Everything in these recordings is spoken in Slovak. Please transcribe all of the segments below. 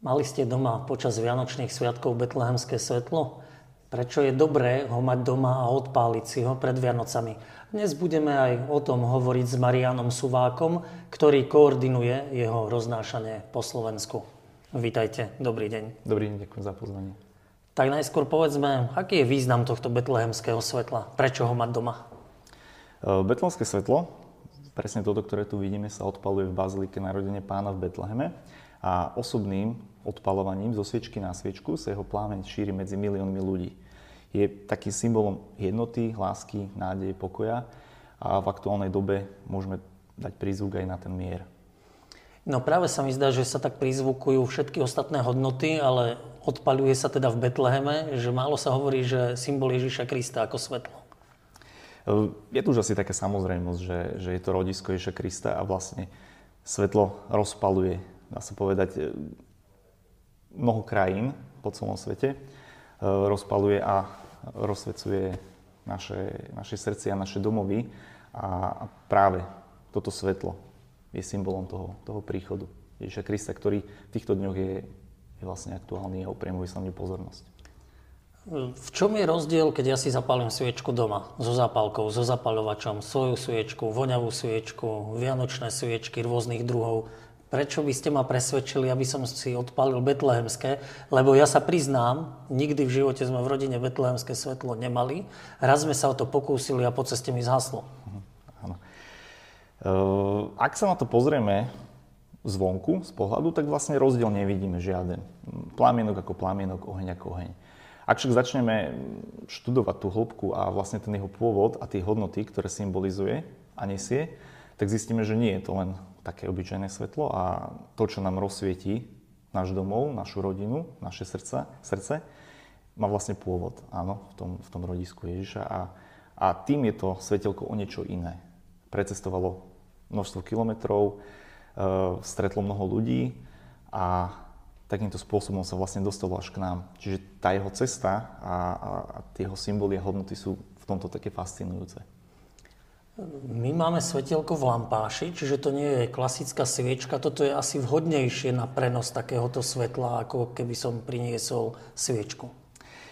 Mali ste doma počas Vianočných sviatkov betlehemské svetlo? Prečo je dobré ho mať doma a odpáliť si ho pred Vianocami? Dnes budeme aj o tom hovoriť s Marianom Suvákom, ktorý koordinuje jeho roznášanie po Slovensku. Vítajte, dobrý deň. Dobrý deň, ďakujem za pozvanie. Tak najskôr povedzme, aký je význam tohto betlehemského svetla? Prečo ho mať doma? E, betlehemské svetlo, presne toto, ktoré tu vidíme, sa odpaluje v Bazilike narodenie pána v Betleheme a osobným odpalovaním zo sviečky na sviečku sa jeho plámeň šíri medzi miliónmi ľudí. Je takým symbolom jednoty, lásky, nádeje, pokoja a v aktuálnej dobe môžeme dať prízvuk aj na ten mier. No práve sa mi zdá, že sa tak prizvukujú všetky ostatné hodnoty, ale odpaluje sa teda v Betleheme, že málo sa hovorí, že symbol Ježiša Krista ako svetlo. Je tu už asi taká samozrejmosť, že, že je to rodisko Ježiša Krista a vlastne svetlo rozpaluje, dá sa povedať, mnoho krajín po celom svete, e, rozpaluje a rozsvecuje naše, naše srdcia, naše domovy a práve toto svetlo je symbolom toho, toho príchodu Ježiša Krista, ktorý v týchto dňoch je, je vlastne aktuálny a upriamuje sa pozornosť. V čom je rozdiel, keď ja si zapálim sviečku doma, so zápalkou, so zapaľovačom, svoju sviečku, voňavú sviečku, vianočné sviečky rôznych druhov, prečo by ste ma presvedčili, aby som si odpalil betlehemské, lebo ja sa priznám, nikdy v živote sme v rodine betlehemské svetlo nemali. Raz sme sa o to pokúsili a po ceste mi zhaslo. Áno. Uh, ak sa na to pozrieme zvonku, z pohľadu, tak vlastne rozdiel nevidíme žiaden. Plamienok ako plamienok, oheň ako oheň. Ak však začneme študovať tú hĺbku a vlastne ten jeho pôvod a tie hodnoty, ktoré symbolizuje a nesie, tak zistíme, že nie je to len také obyčajné svetlo a to, čo nám rozsvietí náš domov, našu rodinu, naše srdce, srdce má vlastne pôvod, áno, v tom, v tom rodisku Ježiša a, a tým je to svetelko o niečo iné. Precestovalo množstvo kilometrov, e, stretlo mnoho ľudí a takýmto spôsobom sa vlastne dostalo až k nám. Čiže tá jeho cesta a, a, a tie jeho symboly a hodnoty sú v tomto také fascinujúce. My máme svetelko v lampáši, čiže to nie je klasická sviečka. Toto je asi vhodnejšie na prenos takéhoto svetla, ako keby som priniesol sviečku.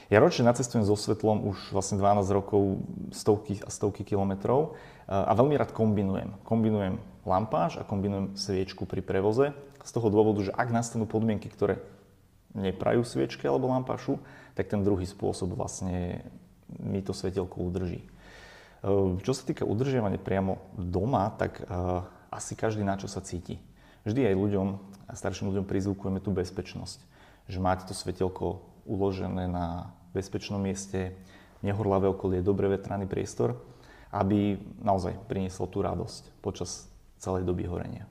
Ja ročne nacestujem so svetlom už vlastne 12 rokov, stovky a stovky kilometrov a veľmi rád kombinujem. Kombinujem lampáš a kombinujem sviečku pri prevoze z toho dôvodu, že ak nastanú podmienky, ktoré neprajú sviečky alebo lampášu, tak ten druhý spôsob vlastne mi to svetelko udrží. Ehm, čo sa týka udržiavania priamo doma, tak uh, asi každý na čo sa cíti. Vždy aj ľuďom, starším ľuďom prizvukujeme tú bezpečnosť. Že máte to svetelko uložené na bezpečnom mieste, nehorlavé okolie, dobre vetraný priestor, aby naozaj prinieslo tú radosť počas celej doby horenia.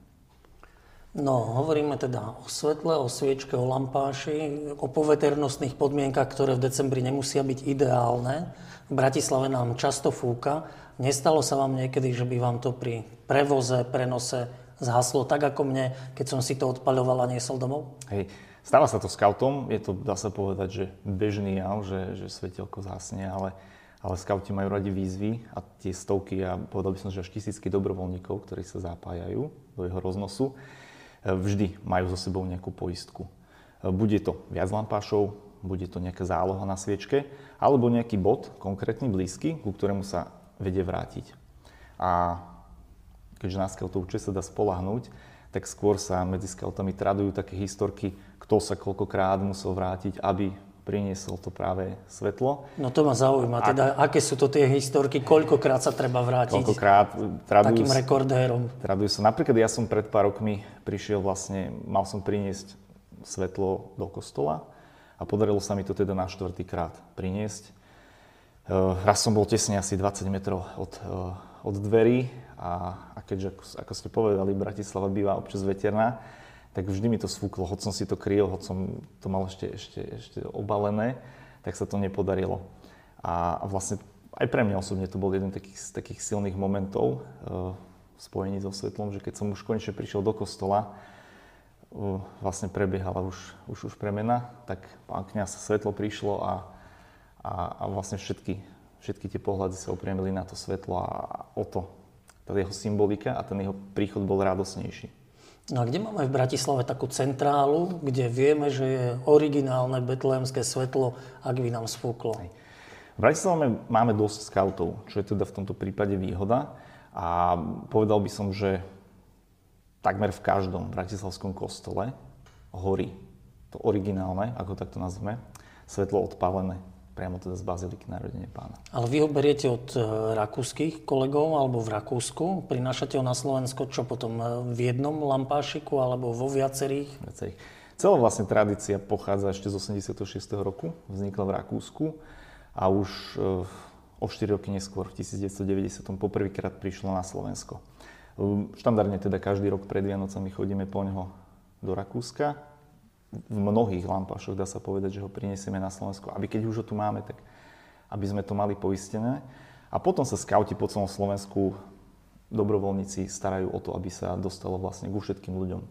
No, hovoríme teda o svetle, o sviečke, o lampáši, o poveternostných podmienkach, ktoré v decembri nemusia byť ideálne. V Bratislave nám často fúka. Nestalo sa vám niekedy, že by vám to pri prevoze, prenose zhaslo tak ako mne, keď som si to odpaľoval a niesol domov? Hej, stáva sa to scoutom, je to, dá sa povedať, že bežný jav, že, že svetelko zhasne, ale, ale scouti majú radi výzvy a tie stovky a povedal by som, že až tisícky dobrovoľníkov, ktorí sa zapájajú do jeho roznosu, vždy majú so sebou nejakú poistku. Bude to viac lampášov, bude to nejaká záloha na sviečke, alebo nejaký bod, konkrétny, blízky, ku ktorému sa vedie vrátiť. A keďže na scoutov určite sa dá spolahnúť, tak skôr sa medzi scoutami tradujú také historky, kto sa koľkokrát musel vrátiť, aby priniesol to práve svetlo. No to ma zaujíma, teda a, aké sú to tie historky, koľkokrát sa treba vrátiť koľkokrát, tradujú, takým rekordérom. Tradujú sa. Napríklad ja som pred pár rokmi prišiel vlastne, mal som priniesť svetlo do kostola a podarilo sa mi to teda na štvrtýkrát priniesť. Eh, raz som bol tesne asi 20 metrov od, eh, od dverí a, a keďže, ako, ako ste povedali, Bratislava býva občas veterná, tak vždy mi to sfúklo. Hoď som si to kryl, hoď som to mal ešte, ešte, ešte obalené, tak sa to nepodarilo. A, a vlastne aj pre mňa osobne to bol jeden takých, z takých silných momentov uh, v spojení so svetlom, že keď som už konečne prišiel do kostola, vlastne prebiehala už, už, už premena, tak pán kniaz svetlo prišlo a, a, a vlastne všetky, všetky tie pohľady sa upriamili na to svetlo a o to, tá jeho symbolika a ten jeho príchod bol radosnejší. No a kde máme v Bratislave takú centrálu, kde vieme, že je originálne betlémske svetlo, ak by nám spúklo? V Bratislave máme dosť skautov, čo je teda v tomto prípade výhoda. A povedal by som, že takmer v každom bratislavskom kostole horí to originálne, ako takto nazveme, svetlo odpálené priamo teda z Baziliky narodenie pána. Ale vy ho beriete od e, rakúskych kolegov alebo v Rakúsku? Prinášate ho na Slovensko čo potom e, v jednom lampášiku alebo vo viacerých? Viacerých. Celá vlastne tradícia pochádza ešte z 86. roku, vznikla v Rakúsku a už e, o 4 roky neskôr, v 1990. poprvýkrát prišlo na Slovensko. Štandardne teda každý rok pred Vianocami chodíme po neho do Rakúska v mnohých lampášoch dá sa povedať, že ho prinesieme na Slovensko, aby keď už ho tu máme, tak aby sme to mali poistené. A potom sa skauti po celom Slovensku, dobrovoľníci starajú o to, aby sa dostalo vlastne ku všetkým ľuďom,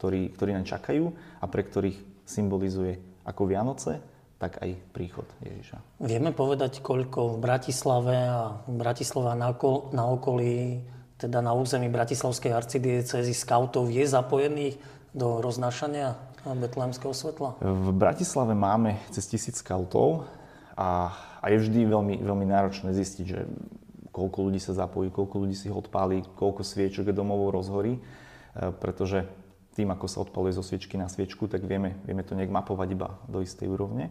ktorí, ktorí nám čakajú a pre ktorých symbolizuje ako Vianoce, tak aj príchod Ježiša. Vieme povedať, koľko v Bratislave a Bratislava na, okol, na okolí, teda na území Bratislavskej arcidiecezy skautov je zapojených do roznášania betlémskeho svetla? V Bratislave máme cez tisíc skautov a, a je vždy veľmi, veľmi náročné zistiť, že koľko ľudí sa zapojí, koľko ľudí si ho odpálí, koľko sviečok domov rozhorí, e, pretože tým, ako sa odpaluje zo sviečky na sviečku, tak vieme, vieme to nejak mapovať iba do istej úrovne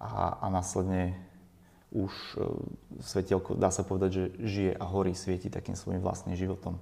a, a následne už e, svetielko, dá sa povedať, že žije a horí, svieti takým svojim vlastným životom.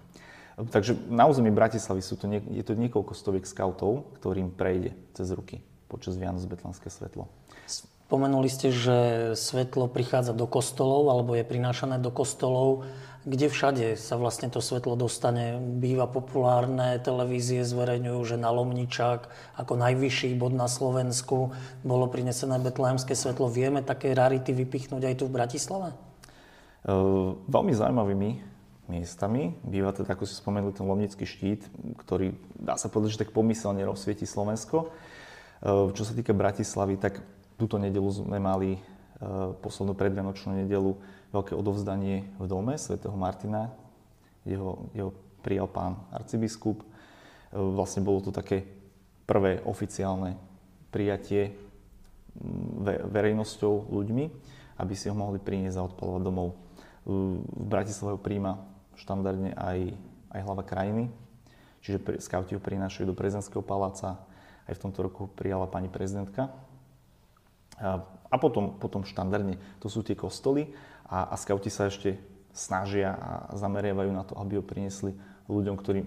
Takže na území Bratislavy sú to, nie, je to niekoľko stoviek skautov, ktorým prejde cez ruky počas Vianoc Betlenské svetlo. Spomenuli ste, že svetlo prichádza do kostolov alebo je prinášané do kostolov. Kde všade sa vlastne to svetlo dostane? Býva populárne, televízie zverejňujú, že na Lomničák ako najvyšší bod na Slovensku bolo prinesené betlémske svetlo. Vieme také rarity vypichnúť aj tu v Bratislave? Uh, veľmi zaujímavými miestami. Býva to, ako si spomenuli, ten Lomnický štít, ktorý, dá sa povedať, že tak pomyselne rozsvieti Slovensko. E, čo sa týka Bratislavy, tak túto nedelu sme mali e, poslednú predvianočnú nedelu veľké odovzdanie v dome svätého Martina, kde ho, kde ho prijal pán arcibiskup. E, vlastne bolo to také prvé oficiálne prijatie verejnosťou, ľuďmi, aby si ho mohli priniesť a odpalovať domov. V Bratislave príjma štandardne aj, aj hlava krajiny. Čiže skauti ho prinášajú do prezidentského paláca. Aj v tomto roku prijala pani prezidentka. A, a potom, potom štandardne to sú tie kostoly a, a skauti sa ešte snažia a zameriavajú na to, aby ho priniesli ľuďom, ktorí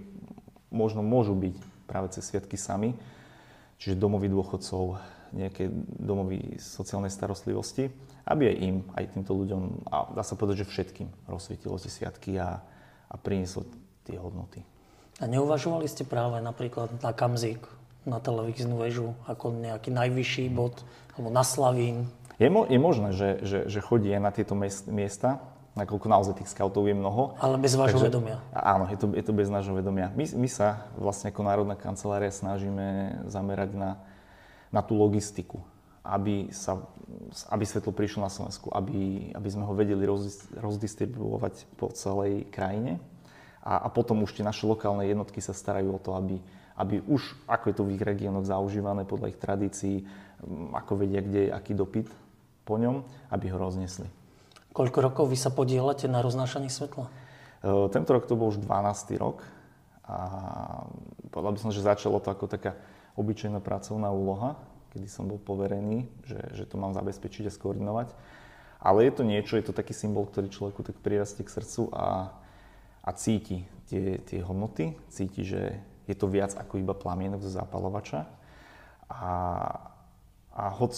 možno môžu byť práve cez sviatky sami, čiže domovy dôchodcov, nejaké domovy sociálnej starostlivosti, aby aj im, aj týmto ľuďom, a dá sa povedať, že všetkým rozsvietilo tie sviatky a, a prinieslo tie hodnoty. A neuvažovali ste práve napríklad na Kamzik, na televíznu väžu, ako nejaký najvyšší bod, alebo na Slavín? Je, mo- je možné, že, že, že chodí aj na tieto miesta, nakoľko naozaj tých scoutov je mnoho. Ale bez vášho Takže, vedomia. Áno, je to, je to bez nášho vedomia. My, my sa vlastne ako Národná kancelária snažíme zamerať na, na tú logistiku, aby, sa, aby svetlo prišlo na Slovensku, aby, aby sme ho vedeli roz, rozdistribuovať po celej krajine. A, a potom už tie naše lokálne jednotky sa starajú o to, aby, aby už, ako je to v ich regiónoch zaužívané podľa ich tradícií, ako vedia, kde je aký dopyt po ňom, aby ho roznesli. Koľko rokov vy sa podielate na roznášaní svetla? E, tento rok to bol už 12. rok a povedal by som, že začalo to ako taká obyčajná pracovná úloha, kedy som bol poverený, že, že to mám zabezpečiť a skoordinovať. Ale je to niečo, je to taký symbol, ktorý človeku tak prirastie k srdcu a, a cíti tie, tie hodnoty, cíti, že je to viac ako iba plamienok zo zápalovača. A, a hoc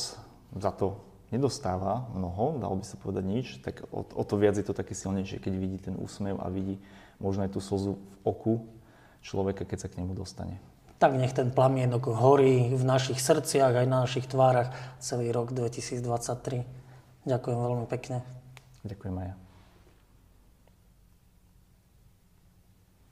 za to nedostáva mnoho, dalo by sa povedať nič, tak o, o to viac je to také silnejšie, keď vidí ten úsmev a vidí možno aj tú slzu v oku človeka, keď sa k nemu dostane. Tak nech ten plamienok horí v našich srdciach aj na našich tvárach celý rok 2023. Ďakujem veľmi pekne. Ďakujem aj ja.